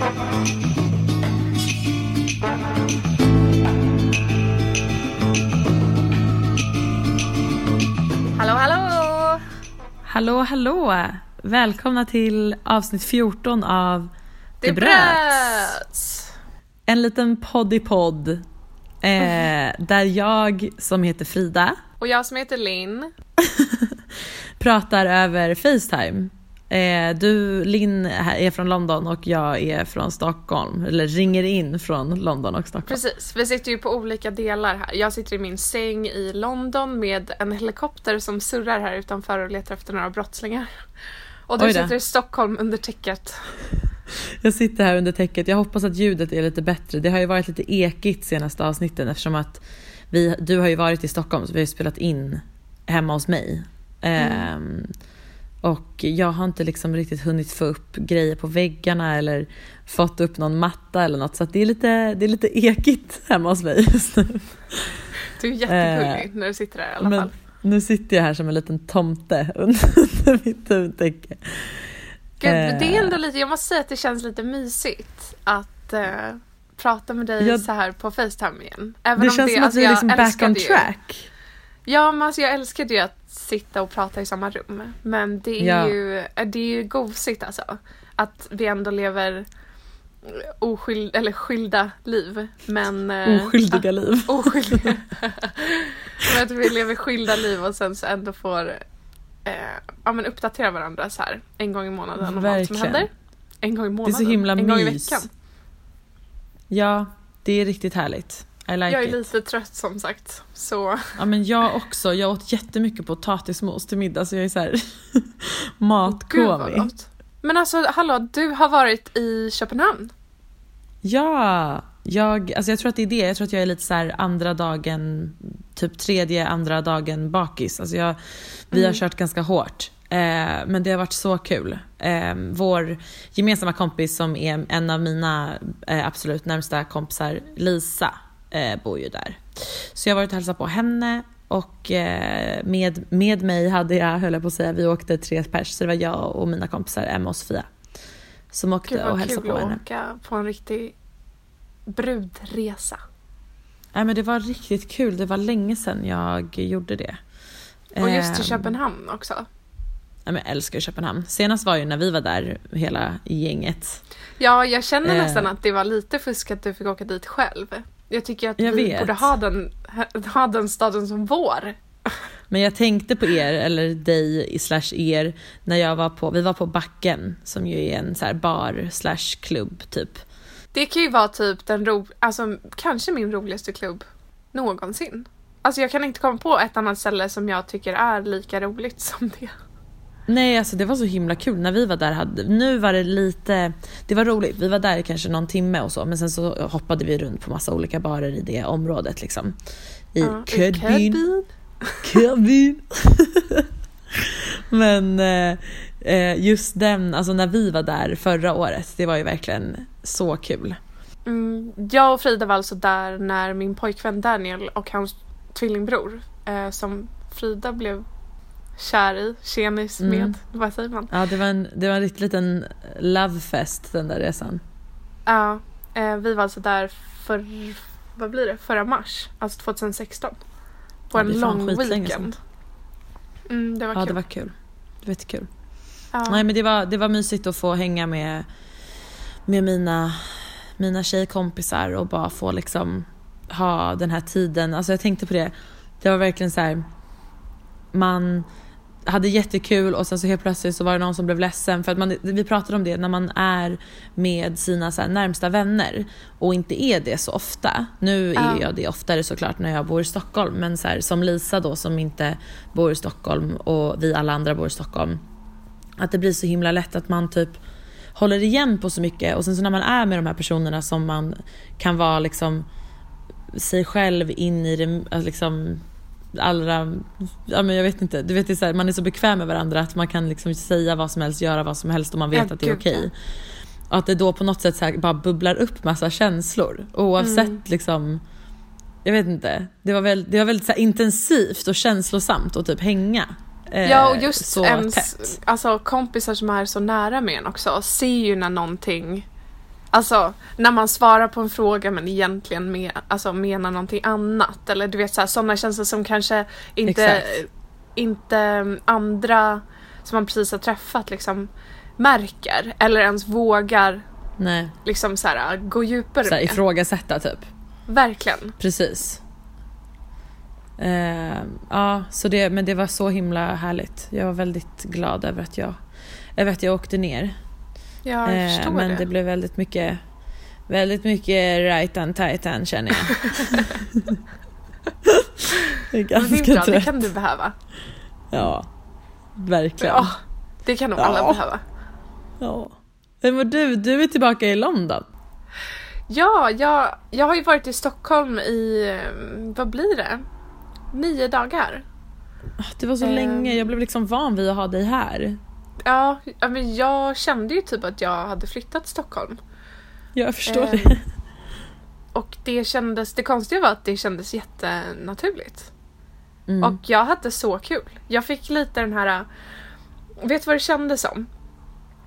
Hallå hallå! Hallå, hallå! Välkomna till avsnitt 14 av Det bröts! En liten podd i podd. Eh, där jag, som heter Frida, Och jag som heter Linn. pratar över Facetime. Eh, du, Linn, är från London och jag är från Stockholm. Eller ringer in från London och Stockholm. Precis, vi sitter ju på olika delar här. Jag sitter i min säng i London med en helikopter som surrar här utanför och letar efter några brottslingar. Och du sitter i Stockholm under täcket. Jag sitter här under täcket. Jag hoppas att ljudet är lite bättre. Det har ju varit lite ekigt senaste avsnitten eftersom att vi, du har ju varit i Stockholm så vi har ju spelat in hemma hos mig. Ehm, och jag har inte liksom riktigt hunnit få upp grejer på väggarna eller fått upp någon matta eller något så det är lite, det är lite ekigt hemma hos mig just nu. Du är jättegullig när du sitter där i alla Eh, Men fall. nu sitter jag här som en liten tomte under, mitt huvudtäcke. Gud, eh. det är ändå lite, jag måste säga att det känns lite mysigt att eh, prata med dig Ja. så här på Facetime igen. Även Det om känns det, som att alltså, vi är jag liksom back on ju- track. Ja, men alltså jag älskade ju att sitta och prata i samma rum. Men det är, Ja. ju, det är ju gosigt alltså. Att vi ändå lever oskyld, eller skilda liv. Men, eh, Oskyldiga liv. oskyldiga. men att vi lever skilda liv och sen så ändå får eh, ja, men uppdatera varandra så här en gång i månaden om allt som händer. En gång i månaden. himla en gång i veckan. Ja, det är riktigt härligt. I like Jag är it. lite trött som sagt. Så Ja men jag också. Jag åt jättemycket potatismos till middag så jag är så här gud vad matkåmig. gott. Men alltså hallå, du har varit i Köpenhamn. Ja, jag, alltså jag tror att det är det. Jag tror att jag är lite så andra dagen, typ tredje, andra dagen bakis. Alltså jag, vi har kört ganska hårt. Eh, men det har varit så kul. Eh, vår gemensamma kompis som är en av mina eh, absolut närmsta kompisar, Lisa, eh, bor ju där. Så jag har varit och hälsat på henne och eh, med, med mig hade jag, höll jag på att säga, vi åkte tre pers. Så det var jag och mina kompisar Emma och Sofia. Som åkte Gud och vad hälsade kul på att henne. åka på en riktig brudresa. Nej men det var riktigt kul. Det var länge sedan jag gjorde det. Och just till Ehm, Köpenhamn också. Nej, men jag älskar Köpenhamn. Senast var ju när vi var där, hela gänget. Ja, jag känner Eh. nästan att det var lite fusk att du fick åka dit själv. Jag tycker att Jag vi vet. borde ha den, ha den staden som vår. Men jag tänkte på er, eller dig slash er, när jag var på, vi var på Backen som ju är en så bar slash klubb typ. Det kan ju vara typ den ro, alltså kanske min roligaste klubb någonsin. Alltså jag kan inte komma på ett annat ställe som jag tycker är lika roligt som det. Nej alltså det var så himla kul när vi var där. Hade, nu var det lite, det var roligt. Vi var där kanske någon timme och så men sen så hoppade vi runt på massa olika barer i det området liksom. I Ja. Ködbyn. Ködbyn. men eh, eh, just den, alltså när vi var där förra året, det var ju verkligen så kul. Mm, jag och Frida var alltså där när min pojkvän Daniel och hans tvillingbror eh, som Frida blev kär i, med, Mm. vad säger man? Ja det var en, det var en riktigt liten lovefest den där resan. Ja, eh, vi var alltså där för, vad blir det, förra mars, alltså 2016. På Ja, en lång weekend. Mm, det var Ja kul. det var kul. det var jättekul. Ja. Nej men det var, det var mysigt att få hänga med, med mina, mina tjejkompisar och bara få liksom ha den här tiden. Alltså jag tänkte på det. Det var verkligen så här. Man hade jättekul och sen så helt plötsligt så var det någon som blev ledsen för att man, vi pratade om det när man är med sina så närmsta vänner och inte är det så ofta. Nu är Ja. jag det oftare såklart när jag bor i Stockholm men så här, som Lisa då som inte bor i Stockholm och vi alla andra bor i Stockholm. Att det blir så himla lätt att man typ håller igen på så mycket och sen så när man är med de här personerna som man kan vara liksom sig själv in i det alltså liksom allra, ja men jag vet inte, du vet det är så här, man är så bekväm med varandra att man kan liksom säga vad som helst, göra vad som helst och man vet Ja, att det är okej. Och att det då på något sätt så bara bubblar upp massa känslor oavsett Mm. liksom jag vet inte, det var, väl, det var väldigt så intensivt och känslosamt att typ hänga. eh, Ja och just ens tätt. alltså, kompisar som är så nära med en också ser ju när någonting Alltså när man svarar på en fråga men egentligen med, alltså, menar någonting annat. Eller du vet så här, sådana känslor som kanske inte, Exakt. inte mm, andra som man precis har träffat liksom märker. Eller ens vågar Nej, liksom så här, gå djupare så här, med. ifrågasätta typ. Verkligen. Precis. Eh, ja, så det, men det var så himla härligt. Jag var väldigt glad över att jag, över att jag åkte ner. Ja, jag Eh, förstår men det. det blev väldigt mycket, väldigt mycket right and tight and känner jag. jag är Men ganska det är bra, det trött. kan du behöva. Ja, verkligen. Ja, det kan nog alla Ja. behöva. Ja. Vem var du? Du är tillbaka i London. Ja, jag, jag har ju varit i Stockholm i, eh, vad blir det? Nio dagar. Ah, Det var så Ehm. länge, jag blev liksom van vid att ha dig här. Ja, men jag kände ju typ att jag hade flyttat till Stockholm. Jag förstår Ehm, det. Och det kändes, det konstiga var att det kändes jättenaturligt. Mm. Och jag hade så kul. Jag fick lite den här, vet du vad det kändes som?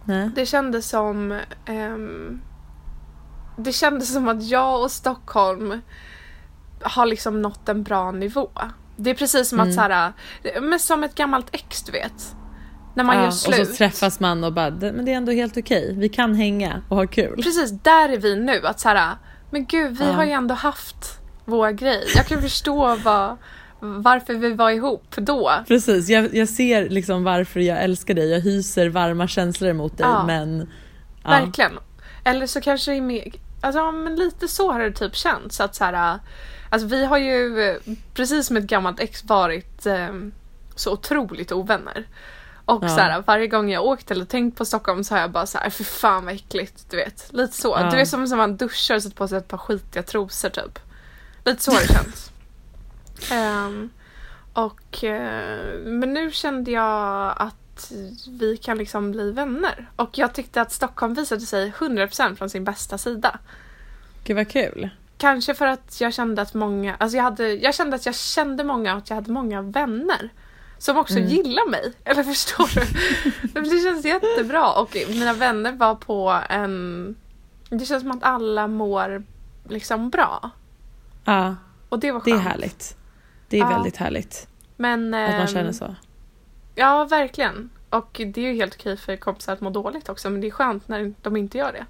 Nej. Det kändes som ehm, Det kändes som att jag och Stockholm har liksom nått en bra nivå. Det är precis som Mm. att så här, men som ett gammalt ex du vet. När man ja, gör och slut. så träffas man och bara, "Det- men det är ändå helt okej. Vi kan hänga och ha kul. Precis, där är vi nu. Att så här, men gud vi Ja. har ju ändå haft vår grej. Jag kan förstå vad, varför vi var ihop då. Precis, jag, jag ser liksom varför jag älskar dig. Jag hyser varma känslor mot dig Ja. men... Ja. Verkligen. Eller så kanske det är mer, alltså men lite så har det typ känts. Att så här, alltså vi har ju eh, precis som ett gammalt ex varit eh, så otroligt ovänner. Och Ja. så här, varje gång jag åkt eller tänkt på Stockholm så har jag bara så här, för fan vad äckligt, du vet. Lite så. Ja. Du vet som när man duschar och sätter på sig ett par skitiga trosor typ. Lite så har det känts. Ehm, och, eh, men nu kände jag att vi kan liksom bli vänner. Och jag tyckte att Stockholm visade sig 100% från sin bästa sida. Gud vad kul. Kanske Kanske för att jag kände att många, alltså jag, hade, jag kände att jag kände många och att jag hade många vänner. Som också Mm. gillar mig. Eller förstår du? det känns jättebra och mina vänner var på en... Det känns som att alla mår liksom bra. Ja, Och det var det är skönt. härligt. Det är Ja. väldigt härligt Men, att man ehm, känner så. Ja, verkligen. Och det är ju helt okej för kompisar att må dåligt också men det är skönt när de inte gör det.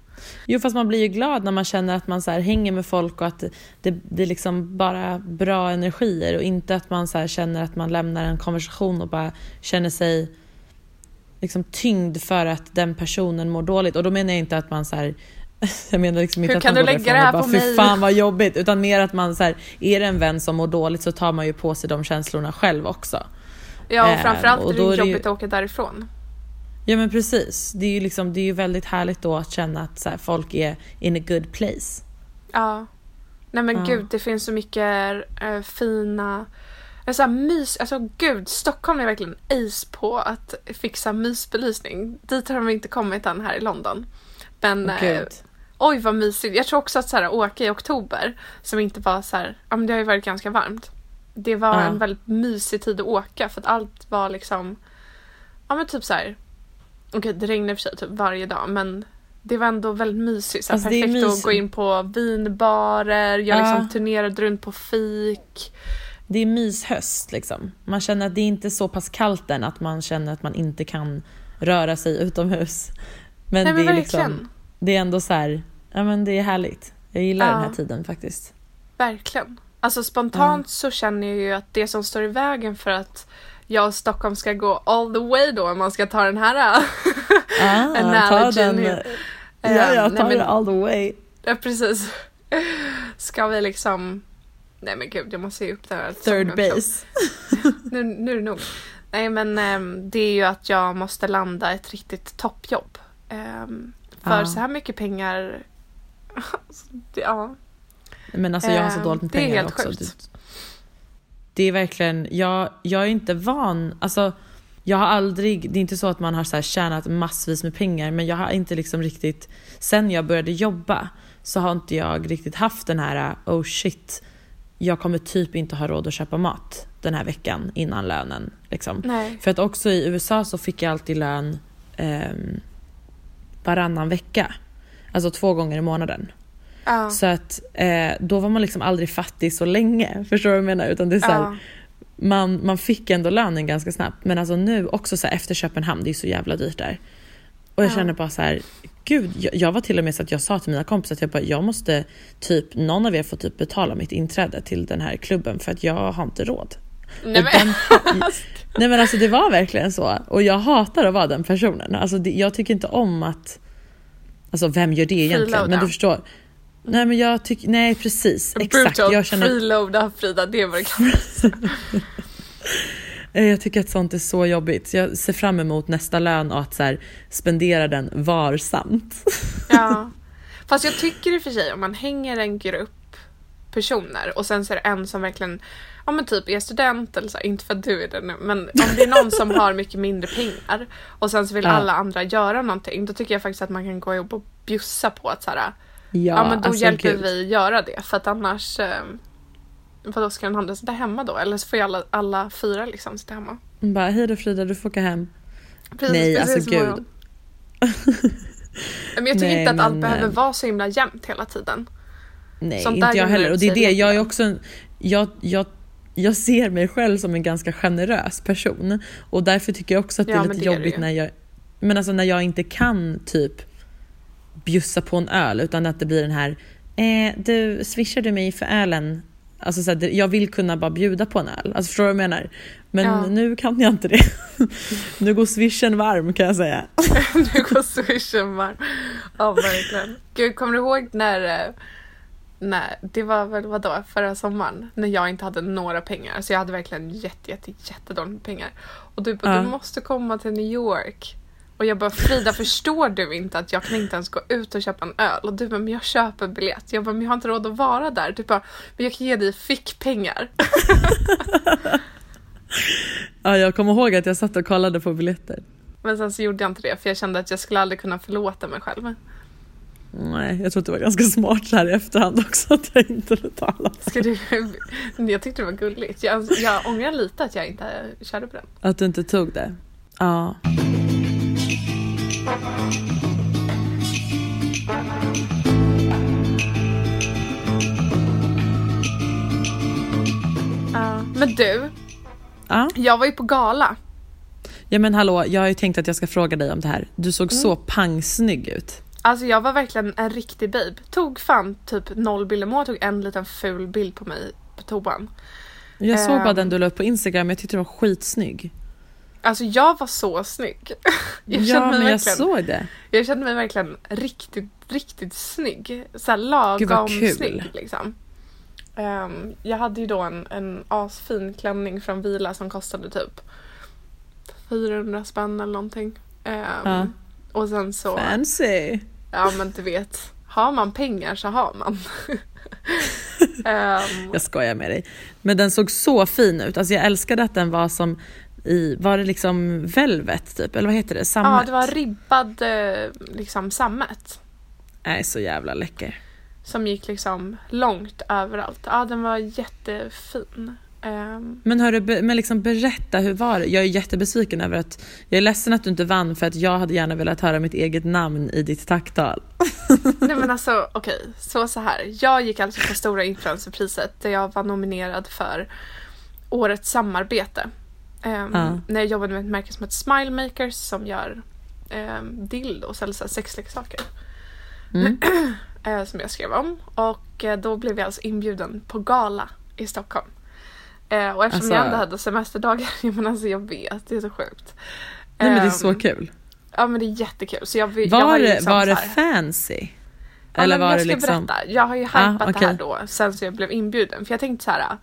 Jo fast man blir ju glad när man känner att man så hänger med folk och att det, det är liksom bara bra energier och inte att man så känner att man lämnar en konversation och bara känner sig liksom tyngd för att den personen mår dåligt. Och då menar jag inte att man så här jag menar liksom inte Hur att kan man du lägga det här bara, på "Fy mig?" fan vad jobbigt. Utan mer att man så här, är det en vän som mår dåligt så tar man ju på sig de känslorna själv också. Ja, och Ehm, framförallt och då är det ju- jobbigt att åka därifrån. Ja men precis. Det är ju liksom, det är ju väldigt härligt då att känna att så här, folk är in a good place. Ja. Nej men Ja. gud, det finns så mycket eh, fina eh, så här mys, alltså gud, Stockholm är verkligen ace på att fixa mysbelysning. Dit har de inte kommit än här i London. Men Åh, eh, oj vad mysigt. Jag tror också att så här, åka i oktober, som inte var så här, ja men det har ju varit ganska varmt. Det var Ja. en väldigt mysig tid att åka för att allt var liksom, ja men typ så här. okej det regnar i och för sig typ varje dag men det var ändå väldigt mysigt. Alltså, det perfekt att mysigt. gå in på vinbarer, jag Ja. liksom turnerade runt på fik. det är myshöst liksom. Man känner att det är inte så pass kallt än att man känner att man inte kan röra sig utomhus. Men, Nej, men det är liksom, det är ändå så här, ja men det är härligt. Jag gillar Ja. den här tiden faktiskt. Verkligen. Alltså spontant så känner jag ju att det som står i vägen för att jag och Stockholm ska gå all the way då om man ska ta den här Ah, ta analogin. den, ja, Eh, jag nej, tar men- det all the way. Ja, precis. Ska vi liksom... Nej men gud, jag måste ge upp den här Third säsongen också. base. Nu, nu är det nog. Nej men ehm, det är ju att jag måste landa ett riktigt toppjobb. Ehm, för Ja. så här mycket pengar... Alltså, det- ja. Men alltså jag har så Eh, dåligt med det är pengar helt också. sjukt. Det, det är verkligen, jag, jag är inte van, alltså jag har aldrig, det är inte så att man har så här tjänat massvis med pengar men jag har inte liksom riktigt, sen jag började jobba så har inte jag riktigt haft den här oh shit, jag kommer typ inte ha råd att köpa mat den här veckan innan lönen. Liksom. För att också i USA så fick jag alltid lön ehm, varannan vecka. Alltså två gånger i månaden. Ja. Så att eh, då var man liksom aldrig fattig så länge. Förstår du vad jag menar? Utan det är så här, man, man fick ändå lönen ganska snabbt. Men alltså nu också så här, efter Köpenhamn, det är så jävla dyrt där. Och jag Ja. känner bara så här, gud, jag, jag var till och med så att jag sa till mina kompisar att jag bara, jag måste typ, någon av er får typ betala mitt inträde till den här klubben för att jag har inte råd. Nej, men, den, nej men alltså det var verkligen så. Och jag hatar att vara den personen. Alltså det, jag tycker inte om att... Alltså vem gör det egentligen? Men du förstår. Nej men jag tycker, nej precis. Exakt. brutal Jag, känner, freeloada Frida, det var det kallas. Eh, jag tycker att sånt är så jobbigt. Jag ser fram emot nästa lön och att så här, spendera den varsamt. Ja. Fast jag tycker i och för sig om man hänger en grupp personer och sen så är det en som verkligen Ja men typ är student eller så, inte för att du är det nu men om det är någon som har mycket mindre pengar och sen så vill Ja. alla andra göra någonting då tycker jag faktiskt att man kan gå ihop och bjussa på att så här, Ja, ja, men då alltså, hjälper gud. vi göra det för att annars eh, Vadå ska den andra sitta hemma då eller så får ju alla, alla fyra liksom sitta hemma. Bara, hej då Frida, du får åka hem. Precis, Nej, precis alltså gud. Men jag tycker Nej, inte att allt men, behöver eh, vara så himla jämnt hela tiden. Nej, Sånt inte jag heller. Och det är det, jag är också en, jag, jag, jag ser mig själv som en ganska generös person. Och därför tycker jag också att det är lite det är jobbigt ju. när jag, men alltså när jag inte kan typ bjussa på en öl utan att det blir den här, eh, du swishar du mig för ölen? Alltså så här, jag vill kunna bara bjuda på en öl. Alltså förstår du vad jag menar? Men Ja. nu kan jag inte det. nu går swishen varm kan jag säga. nu går swishen varm. Ja verkligen. Gud kommer du ihåg när, eh, när det var väl vadå förra sommaren när jag inte hade några pengar så jag hade verkligen jätte jätte jättedåligt med pengar. Och du bara Ja. du måste komma till New York. Och jag bara Frida förstår du inte att jag kan inte ens gå ut och köpa en öl? Och du bara men jag köper biljett. Jag bara men jag har inte råd att vara där. Du bara men jag kan ge dig fickpengar. Ja, jag kommer ihåg att jag satt och kollade på biljetter. Men sen så gjorde jag inte det för jag kände att jag skulle aldrig kunna förlåta mig själv. Nej, jag tror att det var ganska smart så här i efterhand också att jag inte betalade. Ska du, jag tyckte det var gulligt. Jag, jag ångrar lite att jag inte körde på den. Att du inte tog det? Ja. Men du, Ja. jag var ju på gala. ja men hallå, jag har ju tänkt att jag ska fråga dig om det här. Du såg så pangsnygg ut. Alltså jag var verkligen en riktig babe. Tog fan typ noll bilder. Moa tog en liten ful bild på mig på toan. Jag såg bara Ehm. den du la upp på Instagram, jag tyckte du var skitsnygg. Alltså jag var så snygg. Jag ja, men jag såg det. jag kände mig verkligen riktigt, riktigt snygg. Såhär Gud, lagom kul. snygg liksom. Ehm, jag hade ju då en, en asfin klänning från Vila som kostade typ 400 spänn eller någonting. Ehm, Ja. Och sen så, Fancy. ja men du vet, har man pengar så har man. Ehm, Jag skojar med dig. Men den såg så fin ut. Alltså jag älskade att den var som i, var det liksom velvet typ? Eller vad heter det? ja, Sammet? det var ribbad eh, liksom sammet. Nej, så jävla läcker. Som gick liksom långt överallt. Ja, den var jättefin. Ehm, Men hörru, men liksom berätta, hur var det? Jag är jättebesviken över att, jag är ledsen att du inte vann för att jag hade gärna velat höra mitt eget namn i ditt tacktal. nej men alltså okej, så så här. Jag gick alltså på Stora influencerpriset där jag var nominerad för årets samarbete. Ehm, Ja. När jag jobbade med ett märke som heter Smile Makers som gör um, dildos eller så sexleksaker. Mm. eh, som jag skrev om. Och eh, då blev jag alltså inbjuden på gala i Stockholm. Eh, och eftersom Alltså- jag ändå hade semesterdagar, men alltså jag vet, det är så sjukt. Nej men det är så Ehm, kul. Ja men det är jättekul. Så jag, Var, jag det, liksom var det fancy? Ja, Eller var jag det ska liksom... berätta. Jag har ju Ah, hypat det okej. här då sen så jag blev inbjuden. För jag tänkte så här.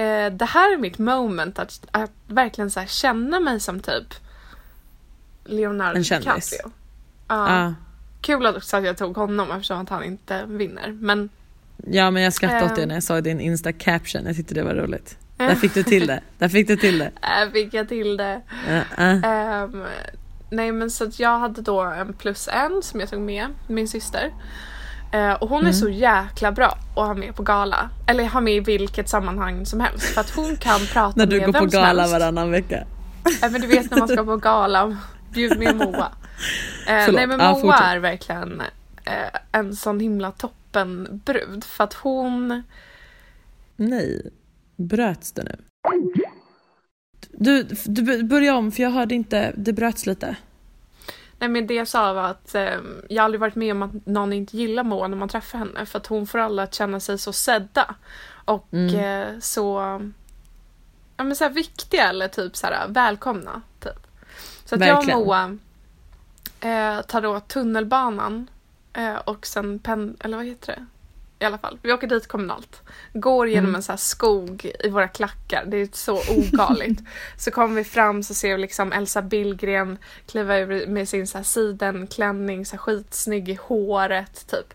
Eh, det här är mitt moment att, att verkligen så känna mig som typ Leonardo En kändis. DiCaprio. Ja. Ja. Kul också att jag tog honom eftersom att han inte vinner. Men ja men jag skrattade åt det Ehm. när jag såg din insta-caption. Jag tyckte det var roligt. Där fick du till det. Där fick du till det. äh, fick jag till det. Ja, ja. Ehm, nej men så att jag hade då en plus en som jag tog med, min syster. Eh, och hon är så jäkla bra att ha med på gala. Eller ha med i vilket sammanhang som helst. För att hon kan prata När du med går vem på som gala helst. varannan vecka. Ja, men du vet när man ska på gala, bjud med Moa. Eh, nej men Moa fortsätt. är verkligen eh, en sån himla toppen brud för att hon... Nej, bröts det nu? Du, du börja om för jag hörde inte, det bröts lite. Nej men det jag sa var att eh, jag aldrig varit med om att någon inte gillar Moa när man träffar henne för att hon får alla att känna sig så sedda. Och Mm. eh, så, ja men så här viktiga eller typ så här välkomna. Typ. Så att Verkligen. jag och Moa eh, tar då tunnelbanan eh, och sen pen, eller vad heter det? I alla fall, vi åker dit kommunalt. Går genom Mm. en så här skog i våra klackar, det är så ogaligt. så kommer vi fram så ser vi liksom Elsa Billgren kliva ur med sin så här sidenklänning, så här skitsnygg i håret typ.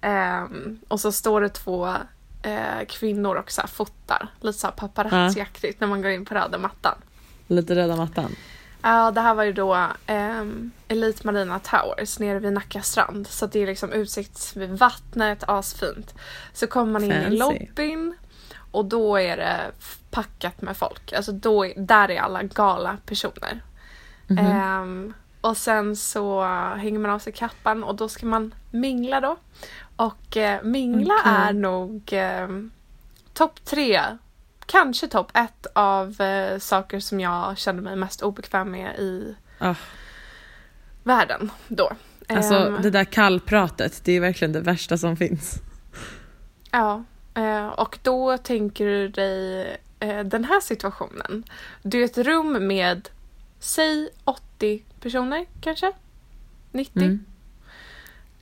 Ehm, och så står det två eh, kvinnor och så fotar, lite så paparazzi-aktigt när man går in på röda mattan. Lite röda mattan. Ja, det här var ju då um, Elite Marina Towers nere vid Nacka strand. Så det är liksom utsikt vid vattnet, asfint. Så kommer man in Fancy. i lobbyn och då är det packat med folk. Alltså då, är- där är alla gala personer. Mhm. Ehm, och sen så hänger man av sig kappan och då ska man mingla då. Och eh, mingla Okej. är nog eh, topp tre, kanske topp ett av eh, saker som jag känner mig mest obekväm med i Ah, världen då. alltså Ehm, det där kallpratet, det är verkligen det värsta som finns. Ja, eh, och då tänker du dig eh, den här situationen. Du är ett rum med, säg 80 personer kanske? 90? Mm.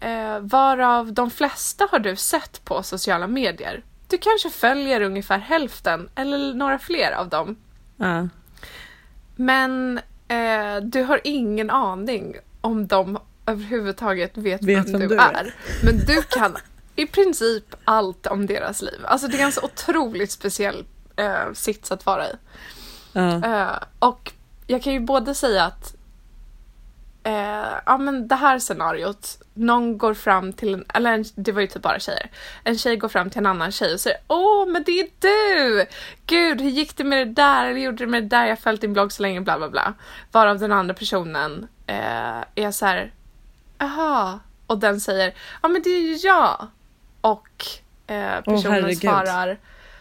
Eh, varav de flesta har du sett på sociala medier. Du kanske följer ungefär hälften eller några fler av dem. Ja. Men eh, du har ingen aning om de överhuvudtaget vet, Vet vem, vem du, är. är. Men du kan i princip allt om deras liv. Alltså det är en så otroligt speciell eh, sits att vara i. Ja. Eh, och jag kan ju både säga att eh, ja men det här scenariot, någon går fram till en, eller en, det var ju typ bara tjejer. En tjej går fram till en annan tjej och säger Åh men det är du! Gud hur gick det med det där? Eller gjorde du med det där? Jag har följt din blogg så länge bla bla bla. Varav den andra personen eh, är så här Jaha. Och den säger Ja men det är ju jag! Och eh, personen herregud. svarar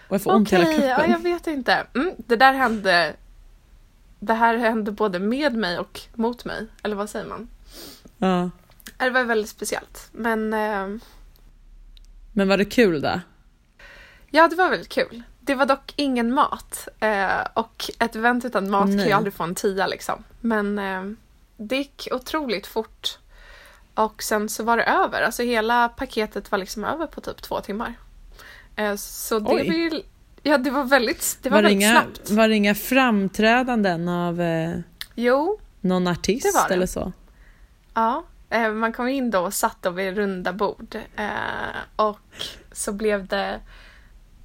Och jag får ont i hela Okej, ja, jag vet inte. Mm, det där hände Det här hände både med mig och mot mig. Eller vad säger man? Ja. Det var väldigt speciellt. Men eh, Men var det kul då? ja, det var väldigt kul. Det var dock ingen mat. Eh, och ett event utan mat kan Nej. ju aldrig få en tia liksom. Men eh, det gick otroligt fort. Och sen så var det över. Alltså hela paketet var liksom över på typ två timmar. Eh, så det Oj. var ju... Ja, det var väldigt, det var Var väldigt inga, snabbt. var det inga framträdanden av eh, Jo, någon artist Det det. eller så? Ja, eh, man kom in då och satt då vid runda bord. Eh, och så blev det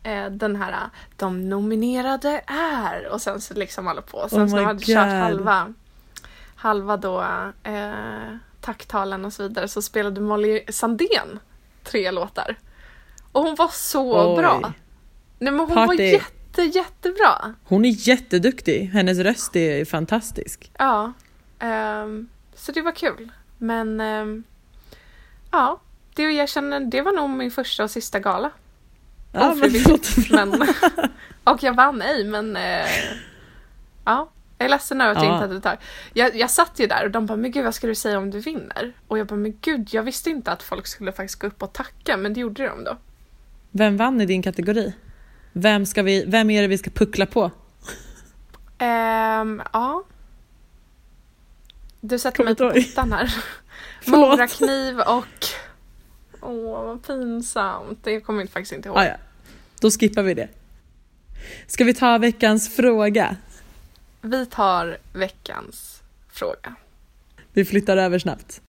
eh, den här De nominerade är och sen så liksom alla på. Sen Oh så hade kört God. halva, halva då eh, tacktalen och så vidare så spelade Molly Sandén tre låtar. Och hon var så Oj. bra. Nej men hon var Party. jätte jättebra. Hon är jätteduktig. Hennes röst är fantastisk. Ja, ehm, så det var kul. Men ehm, ja, det jag känner, det var nog min första och sista gala. Ja, men men Och jag vann ej men eh, ja. Jag är ledsen över att jag Ja. inte hade tagit. Jag, jag satt ju där och de bara, men gud vad ska du säga om du vinner? Och jag bara, men gud, jag visste inte att folk skulle faktiskt gå upp och tacka, men det gjorde de då. Vem vann i din kategori? Vem, ska vi, vem är det vi ska puckla på? Ehm, ja. Du sätter mig på pottan här. Morakniv och... Åh, vad pinsamt. Det kommer jag faktiskt inte ihåg. Ah, ja. Då skippar vi det. Ska vi ta veckans fråga? Vi tar veckans fråga. Vi flyttar över snabbt.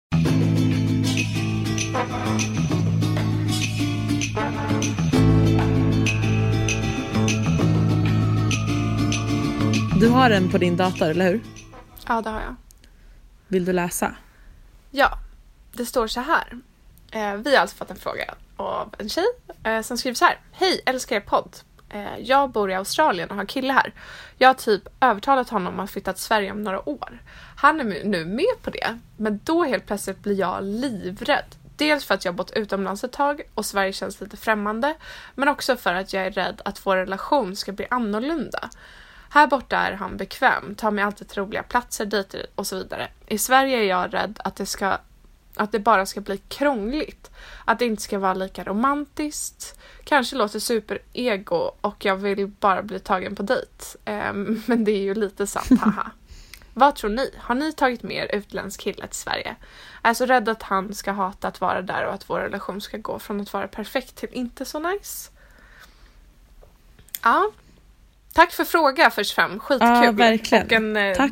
Du har den på din dator, eller hur? Ja, det har jag. Vill du läsa? Ja, det står så här. Eh, vi har alltså fått en fråga av en tjej eh, som skriver så här. Hej, älskar er podd. Eh, jag bor i Australien och har kille här. Jag har typ övertalat honom att flytta till Sverige om några år. Han är nu med på det, men då helt plötsligt blir jag livrädd. Dels för att jag bott utomlands ett tag och Sverige känns lite främmande, men också för att jag är rädd att vår relation ska bli annorlunda. Här borta är han bekväm, tar mig alltid till roliga platser, dejter och så vidare. I Sverige är jag rädd att det, ska, att det bara ska bli krångligt. Att det inte ska vara lika romantiskt. Kanske låter superego och jag vill bara bli tagen på dejt. Ehm, men det är ju lite sant, haha. Vad tror ni? Har ni tagit med er utländsk kille till Sverige? Jag är så rädd att han ska hata att vara där och att vår relation ska gå från att vara perfekt till inte så nice. Ja. Tack för fråga först fram. Skitkul. Ja, verkligen. Och en, eh, Tack.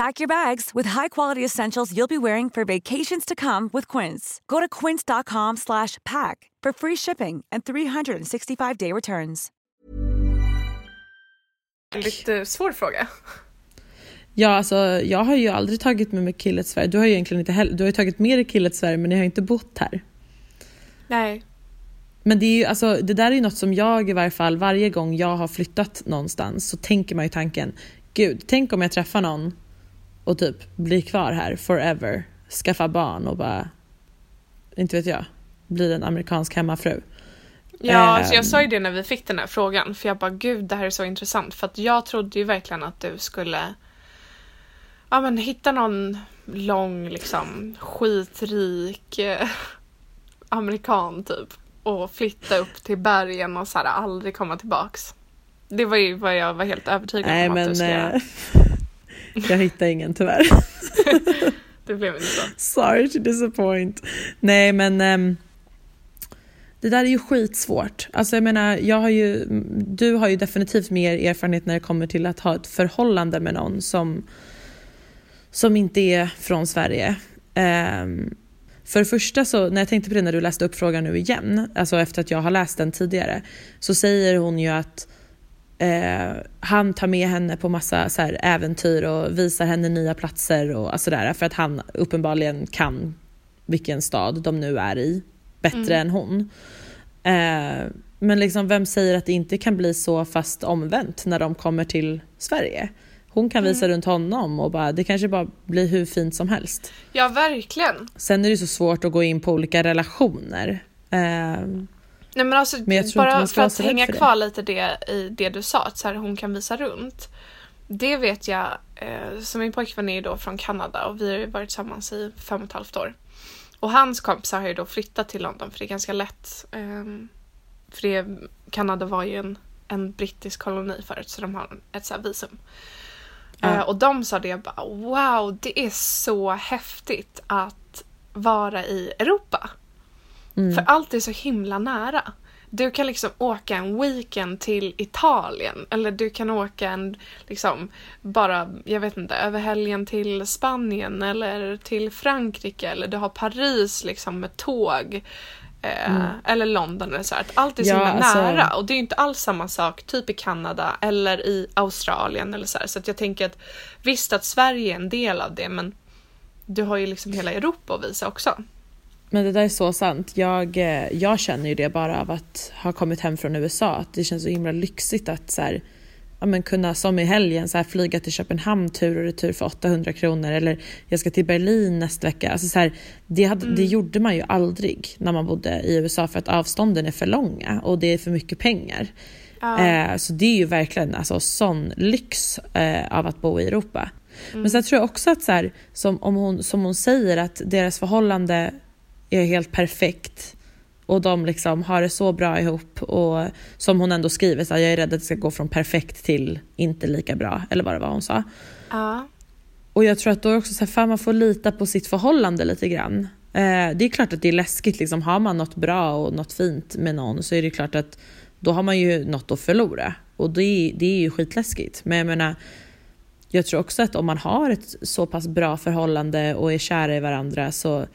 Pack your bags with high-quality essentials you'll be wearing for vacations to come with Quince. Go to quince.com slash pack for free shipping and 365-day returns. en lite svår fråga. Ja, alltså jag har ju aldrig tagit med mig kille till Sverige. Du har ju egentligen inte heller, du har ju tagit med dig kille till Sverige men ni har ju inte bott här. Nej. Men det är ju, alltså, det där är ju något som jag i varje fall, varje gång jag har flyttat någonstans så tänker man ju tanken, gud, tänk om jag träffar någon och typ blir kvar här forever, skaffar barn och bara, inte vet jag, blir en amerikansk hemmafru. Ja, Ehm. alltså jag sa ju det när vi fick den här frågan. För jag bara, gud det här är så intressant. För att jag trodde ju verkligen att du skulle ja, men hitta någon lång, liksom skitrik eh, amerikan typ. Och flytta upp till bergen och så här, aldrig komma tillbaks. Det var ju vad jag var helt övertygad Nej om att du men skulle göra. Jag hittar ingen tyvärr. Det blev inte så. Sorry to disappoint. Nej men ehm, det där är ju skitsvårt. Alltså jag menar, jag har ju, du har ju definitivt mer erfarenhet när det kommer till att ha ett förhållande med någon som, som inte är från Sverige. Ehm, för det första så, när jag tänkte på det när du läste upp frågan nu igen, alltså efter att jag har läst den tidigare, så säger hon ju att eh, han tar med henne på massa så här, äventyr och visar henne nya platser och sådär för att han uppenbarligen kan vilken stad de nu är i bättre än hon. Eh, men liksom vem säger att det inte kan bli så fast omvänt när de kommer till Sverige? Hon kan visa runt honom och bara, det kanske bara blir hur fint som helst. Ja, verkligen. Sen är det så svårt att gå in på olika relationer. Eh, Nej men alltså Men jag bara för att hänga för kvar lite det i det du sa, att så här, hon kan visa runt. Det vet jag, eh, så min pojkvän är ju då från Kanada och vi har ju varit tillsammans i fem och ett halvt år. Och hans kompisar har ju då flyttat till London för det är ganska lätt. ehm, för det, Kanada var ju en, en brittisk koloni förut så de har ett så visum. Ja. Eh, och de sa det bara wow, det är så häftigt att vara i Europa. Mm. För allt är så himla nära. Du kan liksom åka en weekend till Italien eller du kan åka en, liksom, bara, jag vet inte, över helgen till Spanien eller till Frankrike eller du har Paris liksom med tåg. Eh, Eller London eller så. Att allt är så Ja, alltså- nära och det är ju inte alls samma sak typ i Kanada eller i Australien eller så här. Så att jag tänker att visst att Sverige är en del av det men du har ju liksom hela Europa att visa också. Men det där är så sant. Jag, eh, jag känner ju det bara av att ha kommit hem från USA. Att det känns så himla lyxigt att så här, ja, men kunna som i helgen så här, flyga till Köpenhamn tur och retur för 800 kronor. Eller jag ska till Berlin nästa vecka. Alltså, så här, det, hade, det gjorde man ju aldrig när man bodde i USA för att avstånden är för långa och det är för mycket pengar. Eh, så det är ju verkligen alltså, sån lyx eh, av att bo i Europa. Men sen tror jag också att så här, som, om hon, som hon säger att deras förhållande är helt perfekt och de liksom har det så bra ihop och som hon ändå skriver så här, jag är rädd att det ska gå från perfekt till inte lika bra eller vad det var hon sa. Ja. Och jag tror att då är också så här, fan man får lita på sitt förhållande lite grann. Eh, det är klart att det är läskigt, liksom, har man något bra och något fint med någon så är det klart att då har man ju något att förlora. Och det, är- det är ju skitläskigt. Men jag menar, jag tror också att om man har ett så pass bra förhållande och är kära i varandra så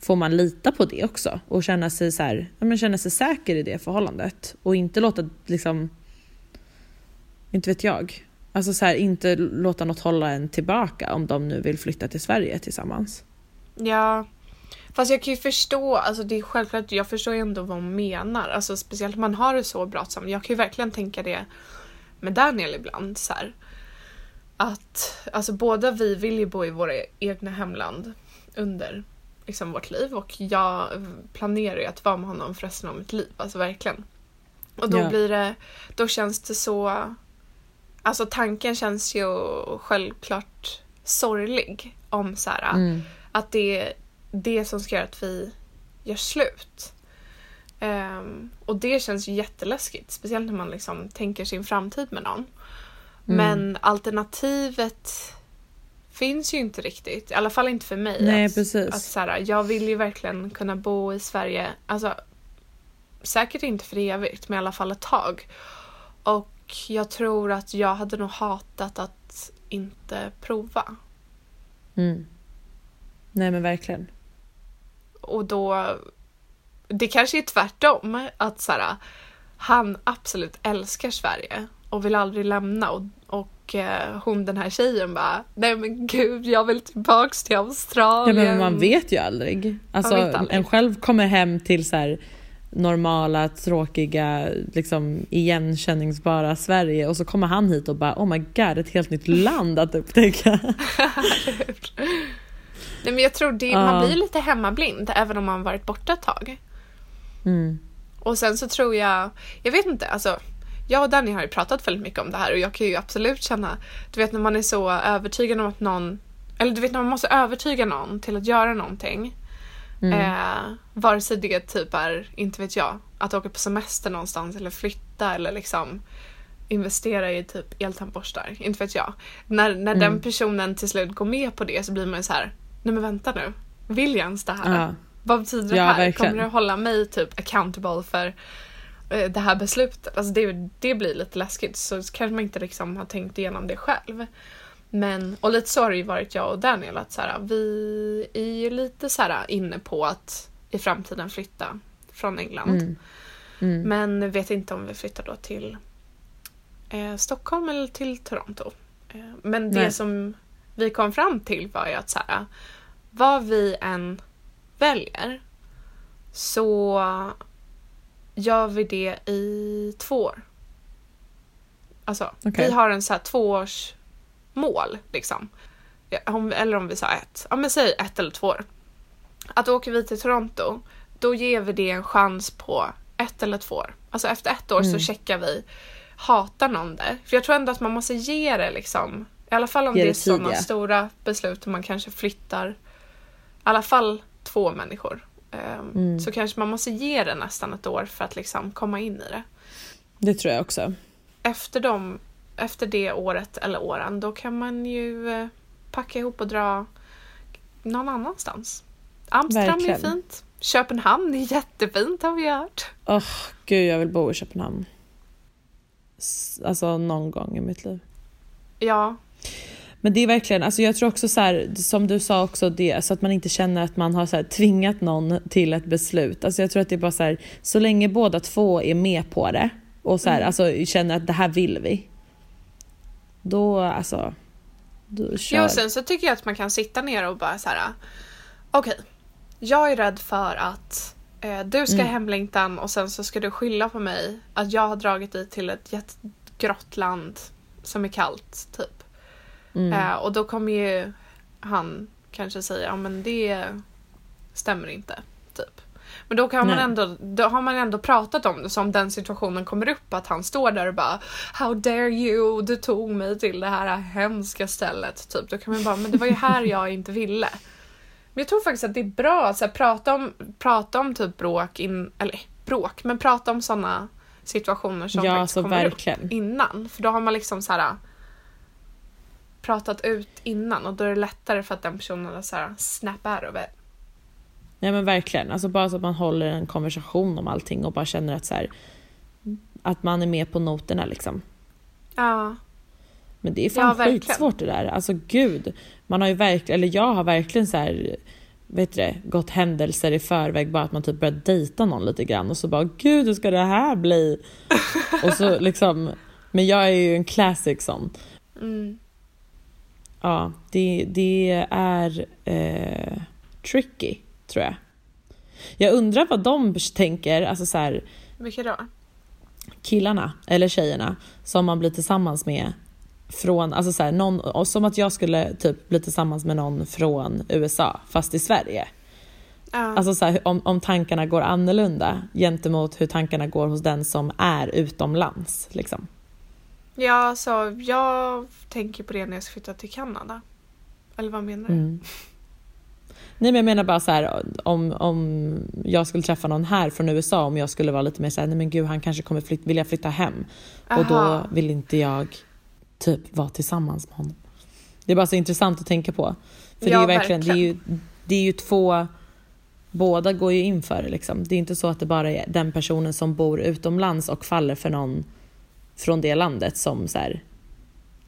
får man lita på det också och känna sig, så här, ja, men känna sig säker i det förhållandet. Och inte låta liksom, inte vet jag, alltså så här, inte låta något hålla en tillbaka om de nu vill flytta till Sverige tillsammans. Ja. Fast jag kan ju förstå, alltså det är självklart, jag förstår ju ändå vad hon menar. Alltså speciellt om man har det så bra tillsammans. Jag kan ju verkligen tänka det med Daniel ibland så här. Att alltså båda vi vill ju bo i våra egna hemland under liksom vårt liv och jag planerar ju att vara med honom för resten av mitt liv, alltså verkligen. Och då Ja. blir det, då känns det så, alltså tanken känns ju självklart sorglig om så här, Mm. att det är det som ska göra att vi gör slut. Ehm, och det känns ju jätteläskigt, speciellt när man liksom tänker sin framtid med någon. Men alternativet finns ju inte riktigt, i alla fall inte för mig. Nej, att, precis. Att så här, jag vill ju verkligen kunna bo i Sverige, alltså säkert inte för evigt, men i alla fall ett tag. Och jag tror att jag hade nog hatat att inte prova. Mm. Nej men verkligen. Och då, det kanske är tvärtom, att så här, han absolut älskar Sverige och vill aldrig lämna och, och eh, hon den här tjejen bara, nej men gud jag vill tillbaks till Ja, Australien. men man vet ju aldrig. Alltså, aldrig. En själv kommer hem till så här normala, tråkiga, liksom igenkänningsbara Sverige och så kommer han hit och bara oh my god, ett helt nytt land att upptäcka. Nej men jag tror det, Ja. man blir lite hemmablind även om man varit borta ett tag. Mm. Och sen så tror jag, jag vet inte, alltså jag och Danny har ju pratat väldigt mycket om det här och jag kan ju absolut känna, du vet när man är så övertygad om att någon, eller du vet när man måste övertyga någon till att göra någonting. Eh, vare sig det typ är, inte vet jag, att åka på semester någonstans eller flytta eller liksom investera i typ eltandborstar, inte vet jag. När, när den personen till slut går med på det så blir man ju så här, nej men vänta nu, vill jag ens det här? Ja. Vad betyder det Ja, här? verkligen. Kommer du hålla mig typ accountable för det här beslutet? Alltså det, det blir lite läskigt så kanske man inte liksom har tänkt igenom det själv. Men, och lite så har det ju varit jag och Daniel att så här, vi är ju lite så här inne på att i framtiden flytta från England. Mm. Mm. Men vet inte om vi flyttar då till eh, Stockholm eller till Toronto. Eh, men det Nej. som vi kom fram till var ju att så här, vad vi än väljer så gör vi det i två år. Alltså, Okej. vi har en så här tvåårs mål liksom. Om, eller om vi sa ett, ja men säg ett eller två år. Att åker vi till Toronto, då ger vi det en chans på ett eller två år. Alltså efter ett år så checkar vi, hatar någon det? För jag tror ändå att man måste ge det liksom, i alla fall om Ge det det är sådana stora beslut och man kanske flyttar, i alla fall två människor. Ehm, Mm. Så kanske man måste ge det nästan ett år för att liksom komma in i det. Det tror jag också. Efter, dem, efter det året eller åren, då kan man ju eh, packa ihop och dra någon annanstans. Amsterdam Verkligen. är fint. Köpenhamn är jättefint har vi hört. Åh, gud jag vill bo i Köpenhamn. Alltså någon gång i mitt liv. Ja, Men det är verkligen, alltså jag tror också så här, som du sa också, det, så att man inte känner att man har så här, tvingat någon till ett beslut. Alltså jag tror att det är bara så här, så länge båda två är med på det och så här, alltså känner att det här vill vi. Då, alltså, då kör. Ja, och sen så tycker jag att man kan sitta ner och bara så här. Okej, jag är rädd för att eh, du ska Mm. hemlängtan och sen så ska du skylla på mig att jag har dragit dig till ett jättegrått land som är kallt, typ. Mm. Eh, och då kommer ju han kanske säga, ja men det stämmer inte, typ. Men då, kan man ändå, då har man ändå pratat om det, så om den situationen kommer upp, att han står där och bara How dare you, du tog mig till det här hemska stället. Typ. Då kan man bara, men det var ju här jag inte ville. Men jag tror faktiskt att det är bra att här, prata om, prata om typ bråk, in, eller bråk, men prata om sådana situationer som Ja, faktiskt så kommer verkligen. upp innan. För då har man liksom så här pratat ut innan och då är det lättare för att den personen är så här snap out of it. Nej men verkligen, alltså bara så att man håller en konversation om allting och bara känner att så här, att man är med på noterna liksom. Ja. Men det är Ja, fan verkligen. skitsvårt det där. Alltså gud. Man har ju verkligen, eller jag har verkligen så här, vet du det, gått händelser i förväg bara att man typ börjat dejta någon lite grann och så bara gud hur ska det här bli? och så liksom, men jag är ju en classic sån. Mm. Ja, det, det är eh, tricky tror jag. Jag undrar vad de tänker, alltså så här, Vilka då? killarna eller tjejerna som man blir tillsammans med från, alltså så här, någon, som att jag skulle typ bli tillsammans med någon från USA fast i Sverige. Ja. Alltså så här, om, om tankarna går annorlunda gentemot hur tankarna går hos den som är utomlands. Liksom. Ja, så jag tänker på det när jag ska flytta till Kanada. Eller vad menar du? Mm. Nej men jag menar bara så här om, om jag skulle träffa någon här från USA om jag skulle vara lite mer så här, nej men gud han kanske kommer flyt, vilja flytta hem och då Aha. vill inte jag typ vara tillsammans med honom. Det är bara så intressant att tänka på. För det är Ja, ju verkligen, det är ju, verkligen. det är ju två, båda går ju in för det liksom. Det är inte så att det bara är den personen som bor utomlands och faller för någon från det landet som så här,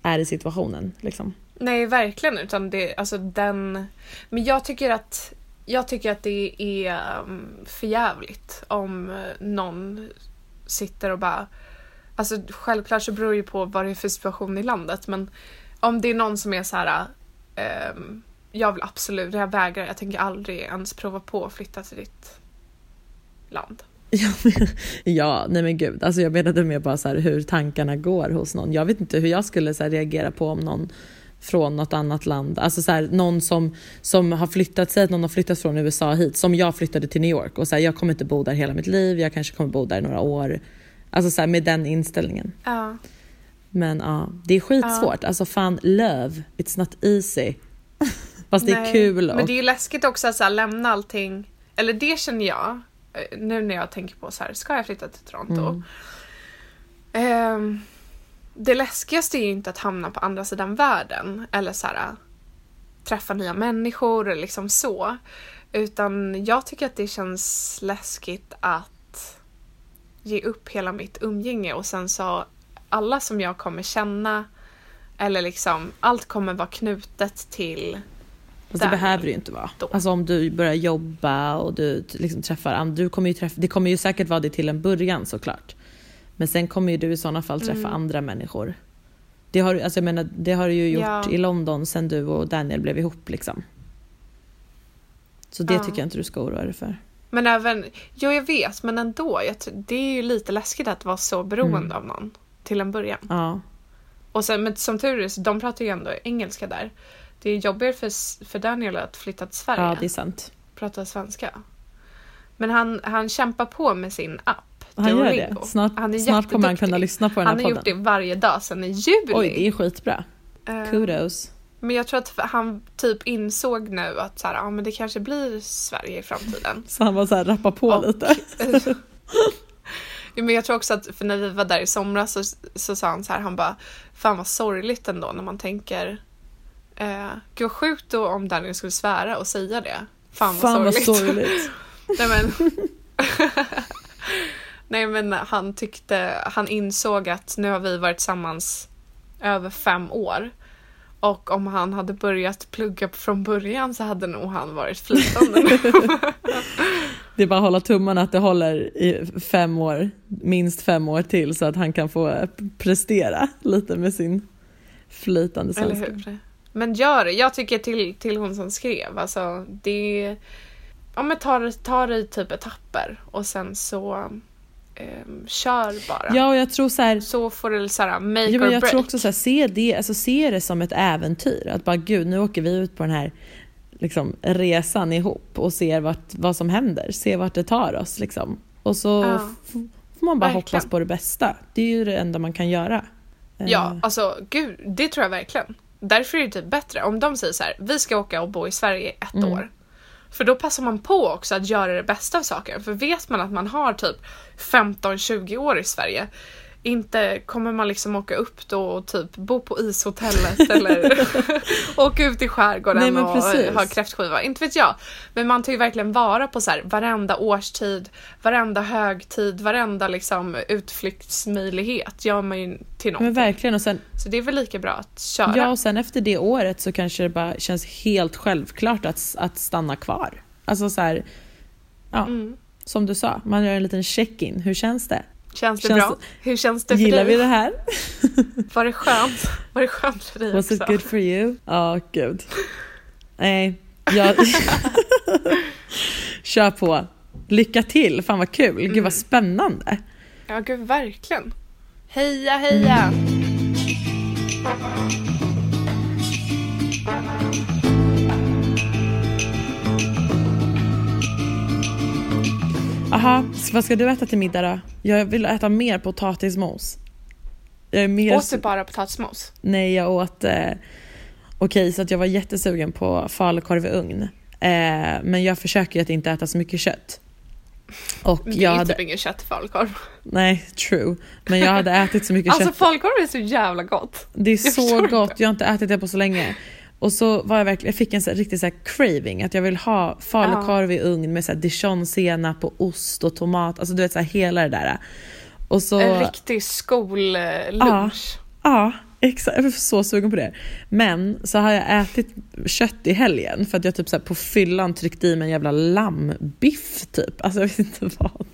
är i situationen liksom. Nej, verkligen. Utan det, alltså den... Men jag tycker att, jag tycker att det är um, förjävligt om eh, någon sitter och bara... Alltså självklart så beror det ju på vad det är för situation i landet, men om det är någon som är så här... ehm, jag vill absolut, jag vägrar, jag tänker aldrig ens prova på att flytta till ditt land. Ja, men- ja, nej men gud. Alltså jag menade mer bara så här hur tankarna går hos någon. Jag vet inte hur jag skulle så här reagera på om någon från något annat land, alltså så här, någon som, som har flyttat, säg att någon har flyttat från USA hit, som jag flyttade till New York och så här, jag kommer inte bo där hela mitt liv, jag kanske kommer bo där i några år. Alltså så med den inställningen. Ja. Men ja, det är skitsvårt. Alltså fan, love, it's not easy. Fast det är Nej, kul Men och det är ju läskigt också att så lämna allting. Eller det känner jag. Eh, Nu när jag tänker på så här, ska jag flytta till Toronto? Mm. Ehm, det läskigaste är ju inte att hamna på andra sidan världen. Eller så här, träffa nya människor eller liksom så. Utan jag tycker att det känns läskigt att ge upp hela mitt umgänge och sen så alla som jag kommer känna eller liksom allt kommer vara knutet till Fast det där behöver det ju inte vara. då. Alltså om du börjar jobba och du liksom träffar andra, du kommer ju träffa, det kommer ju säkert vara det till en början såklart. Men sen kommer ju du i sådana fall träffa Mm. andra människor. Det har, du- alltså jag menar, det har du ju gjort Ja. i London sen du och Daniel blev ihop liksom. Så det Ja. tycker jag inte du ska oroa dig för. Men även, jo jag vet men ändå, jag, det är ju lite läskigt att vara så beroende Mm. av någon till en början. Ja. Och sen, men som tur är de pratar ju ändå engelska där. Det är jobbigare för, för Daniel att flytta till Sverige. Ja, det är sant. Prata svenska. Men han, han kämpar på med sin app. Han gör det. Snart, Han är snart kommer han kunna lyssna på den här Han har gjort podden. det varje dag sedan i juli. Oj, det är skitbra. Eh, Kudos. Men jag tror att han typ insåg nu att så här, ja, men det kanske blir Sverige i framtiden. Så han var så här, rappa på Och- lite. Men jag tror också att för när vi var där i somras så, så sa han så här, han bara Fan vad sorgligt ändå när man tänker eh, Gud vad sjukt då om Daniel skulle svära och säga det. Fan vad Fan vad sorgligt. sorgligt. Nej men Nej men han tyckte, han insåg att nu har vi varit tillsammans över fem år. Och om han hade börjat plugga från början så hade nog han varit flytande. Det är bara att hålla tummarna att det håller i fem år, minst fem år till så att han kan få prestera lite med sin flytande Eller svenska. hur? Men gör det. Jag tycker till, till hon som skrev, alltså det... Ja men ta, ta det i typ etapper och sen så ehm, kör bara. Ja, och jag tror så här, Så får det såhär make ja, or men jag break. tror också så här, se det, alltså se det som ett äventyr. Att bara gud, nu åker vi ut på den här liksom, resan ihop och ser vart, vad som händer, se vart det tar oss liksom. Och så Ja. får man bara Verkligen. hoppas på det bästa. Det är ju det enda man kan göra. Ja, Eh, alltså gud, det tror jag verkligen. Därför är det typ bättre om de säger så här: vi ska åka och bo i Sverige i ett Mm. år. För då passar man på också att göra det bästa av saken. För vet man att man har typ 15-20 år i Sverige, inte kommer man liksom åka upp då och typ bo på ishotellet eller åka ut i skärgården Nej, men och precis. ha kräftskiva. Inte vet jag. Men man tar ju verkligen vara på så här, varenda årstid, varenda högtid, varenda liksom utflyktsmöjlighet gör man ju till Men någonting. verkligen, och sen, Så det är väl lika bra att köra. ja, och sen efter det året så kanske det bara känns helt självklart att, att stanna kvar. Alltså så här, ja, Mm. som du sa, man gör en liten check-in. Hur känns det? Känns det Känns- bra? Hur känns det för Gillar dig? vi det här? Var det skönt? Var det skönt för dig Was också? it good for you? Ja, gud. Nej, jag... Kör på. Lycka till, fan vad kul. Gud Mm. vad spännande. Ja, gud verkligen. Heja, heja! Aha, vad ska du äta till middag då? Jag vill äta mer potatismos. Jag är mer... Åt du bara potatismos? Nej, jag åt... Eh... Okej, så att jag var jättesugen på falukorv i ugn. Eh, men jag försöker ju att inte äta så mycket kött. Och Det är jag hade... typ ingen kött i falukorv. Nej, true. Men jag hade ätit så mycket Alltså kött. falukorv är så jävla gott. Det är Jag så gott, inte. jag har inte ätit det på så länge. Och så var jag verkligen, jag fick en så här, riktig så här craving, att jag vill ha falukorv i ugn med så här dijonsenap och ost och tomat, alltså du vet så här, hela det där. Och så... En riktig skollunch. Ja, exakt. Jag var så sugen på det. Men så har jag ätit kött i helgen för att jag typ så på fyllan tryckte i mig en jävla lammbiff typ. Alltså jag vet inte vad.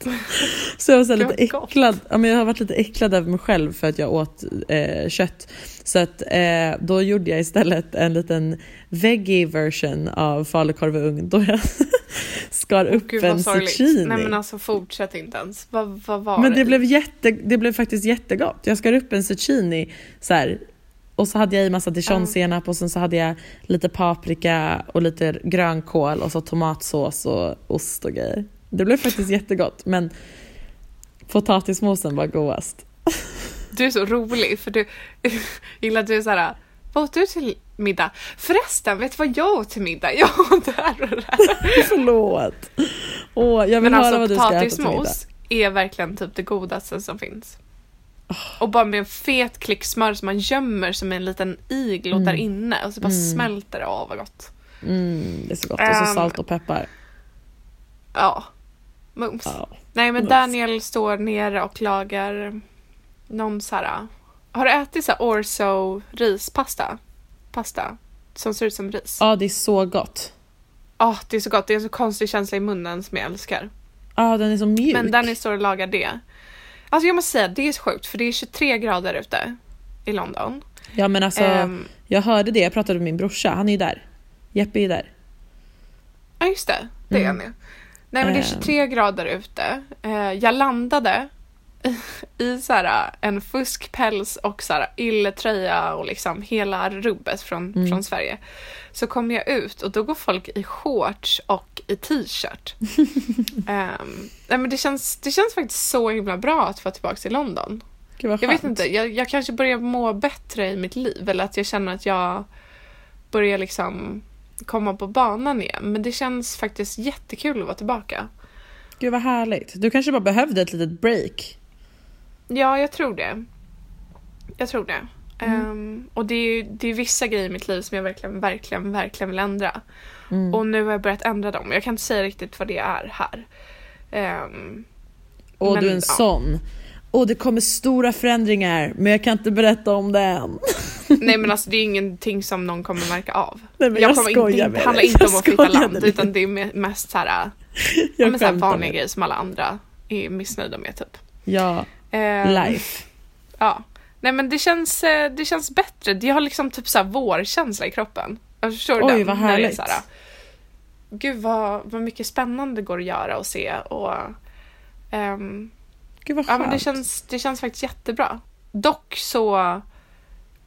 Så jag var så lite äcklad. Ja, men jag har varit lite äcklad över mig själv för att jag åt eh, kött. Så att eh, då gjorde jag istället en liten veggie version av falukorv i ugn då jag skar upp Gud en zucchini. Nej men alltså fortsätt inte ens. Vad, vad var Men det? det blev, jätte, det blev faktiskt jättegott. Jag skar upp en zucchini så här, och så hade jag i massa dijonsenap och sen så hade jag lite paprika och lite grönkål och så tomatsås och ost och grejer. Det blev faktiskt jättegott men potatismosen var godast. Du är så rolig för du gillar att du är såhär, vad åt du till middag? Förresten, vet du vad jag åt till middag? Jag åt det här och det här. Förlåt! Åh, jag vill Men höra alltså vad du ska äta till middag. potatismos är verkligen typ det godaste som finns. Och bara med en fet klick smör som man gömmer som en liten iglo där inne och så bara smälter det. Åh vad gott. Mm, det är så gott. Och så Ehm, salt och peppar. Ja. Mums. Ja. Nej men Mums. Daniel står nere och lagar någon så här. Har du ätit så här orzo rispasta? Pasta som ser ut som ris. ja, det är så gott. Åh, det är så gott. Det är en så konstig känsla i munnen som jag älskar. Ja, den är så mjuk. Men Danny står och lagar det. Alltså jag måste säga, det är så sjukt för det är 23 grader ute i London. Ja men alltså, Ehm, jag hörde det, jag pratade med min brorsa, han är ju där. Jeppe är ju där. Ja just det, det är Mm. han ju. Nej men det är Ehm. 23 grader ute. Eh, jag landade i så här, en fuskpäls och så här, ylletröja och liksom hela rubbet från, Mm. från Sverige. Så kommer jag ut och då går folk i shorts och i t-shirt. Ehm, nej, men det, känns, det känns faktiskt så himla bra att vara tillbaka till London. Jag vet inte, jag, jag kanske börjar må bättre i mitt liv eller att jag känner att jag börjar liksom komma på banan igen. Men det känns faktiskt jättekul att vara tillbaka. Gud vad härligt. Du kanske bara behövde ett litet break. Ja, jag tror det. Jag tror det. Ehm, och det är, det är vissa grejer i mitt liv som jag verkligen, verkligen, verkligen vill ändra. Och nu har jag börjat ändra dem. Jag kan inte säga riktigt vad det är här. Ehm, Och Men, du är en ja. sån. Och det kommer stora förändringar men jag kan inte berätta om det än. nej men alltså det är ingenting som någon kommer märka av. Nej, men jag kommer skojar inte, med det handlar inte Jag om att flytta land utan det är me- mest så här, ja, Jag men så här vanliga grejer som alla andra är missnöjda med typ. Ja, life. Ja. Nej men det känns, eh, det känns bättre. Jag har liksom typ så här vårkänsla i kroppen. Jag förstår Oj, den? vad När det är härligt. Så här, gud vad, vad mycket spännande går att göra och se och ehm, Gud vad ja skönt. men det känns, det känns faktiskt jättebra. Dock så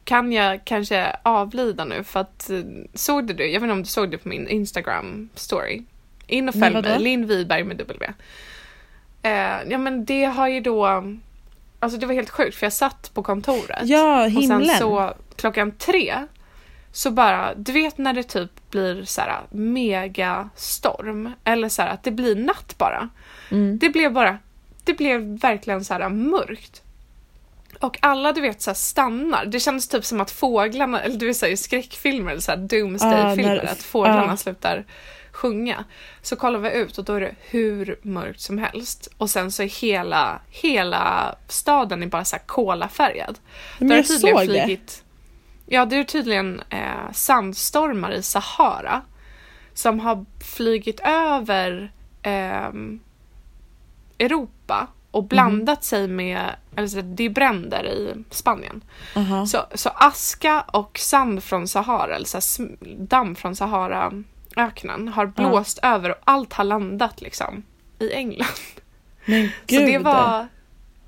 kan jag kanske avlida nu för att eh, såg du det? Jag vet inte om du såg det på min Instagram story. In och följ mig, Linn Wiberg med W. Eh, ja men det har ju då, alltså det var helt sjukt för jag satt på kontoret. Ja, Och himlen. sen så klockan tre så bara, du vet när det typ blir så här mega storm eller så här att det blir natt bara. Mm. Det blev bara, det blev verkligen så här mörkt. Och alla du vet så här stannar. Det kändes typ som att fåglarna, eller du vet så här, i skräckfilmer eller så här doomsday-filmer, Ah, att fåglarna ah. slutar sjunga. Så kollar vi ut och då är det hur mörkt som helst. Och sen så är hela, hela staden är bara så här kolafärgad. Men jag såg det. flygit, Ja, det är tydligen eh, sandstormar i Sahara som har flygit över ehm, Europa och blandat sig med, eller så, det är bränder i Spanien. Aha. Så, så aska och sand från Sahara, eller så damm från Saharaöknen har blåst över och allt har landat liksom i England. Men gud. så det var,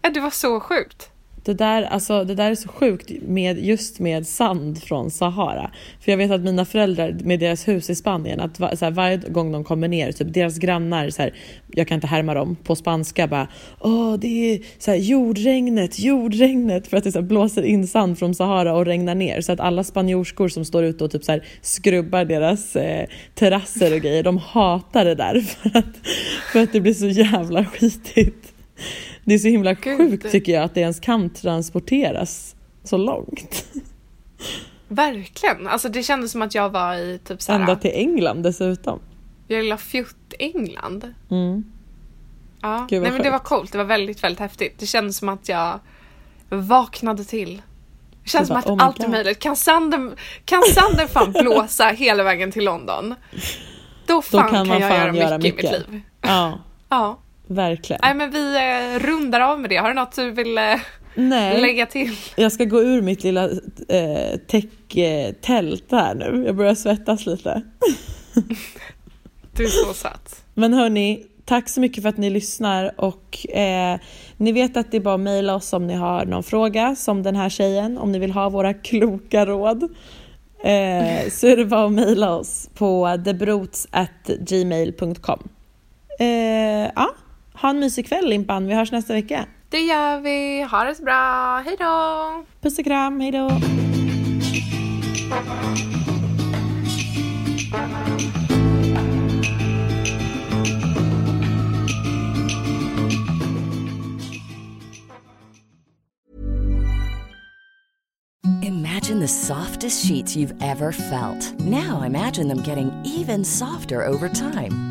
ja, det var så sjukt. Det där, alltså, det där är så sjukt med, just med sand från Sahara. För jag vet att mina föräldrar med deras hus i Spanien, att va, så här, varje gång de kommer ner, typ deras grannar, så här, jag kan inte härma dem, på spanska bara Åh, det är så här, jordregnet, jordregnet, för att det så här, blåser in sand från Sahara och regnar ner. Så att alla spanjorskor som står ute och typ så här, skrubbar deras eh, terrasser och grejer, de hatar det där för att, för att det blir så jävla skitigt. Det är så himla Gud. sjukt tycker jag att det ens kan transporteras så långt. Verkligen. Alltså det kändes som att jag var i typ såhär, Ända till England dessutom. jag lilla fjutt England. Mm. Ja. Nej men det var sjukt. coolt, det var väldigt, väldigt häftigt. Det kändes som att jag vaknade till. Det känns Du som bara, att oh allt är God. möjligt. Kan sanden, kan sanden fan blåsa hela vägen till London? Då fan kan kan, man jag fan göra göra mycket, mycket. i mitt liv. Ja, Ja. Verkligen. Nej men vi eh, rundar av med det. Har du något du vill eh, Nej, lägga till? jag ska gå ur mitt lilla eh, tält här nu. Jag börjar svettas lite. Du är så söt. Men hörni, tack så mycket för att ni lyssnar och eh, ni vet att det är bara att mejla oss om ni har någon fråga som den här tjejen, om ni vill ha våra kloka råd. Eh, så är det bara att mejla oss på debrots@gmail.com. Eh, ja, ha en mysig kväll Limpan, vi hörs nästa vecka. Det gör vi. Ha det så bra. Hej då! Puss och kram, hejdå! Imagine the softest sheets you've ever felt. Now imagine them getting even softer over time.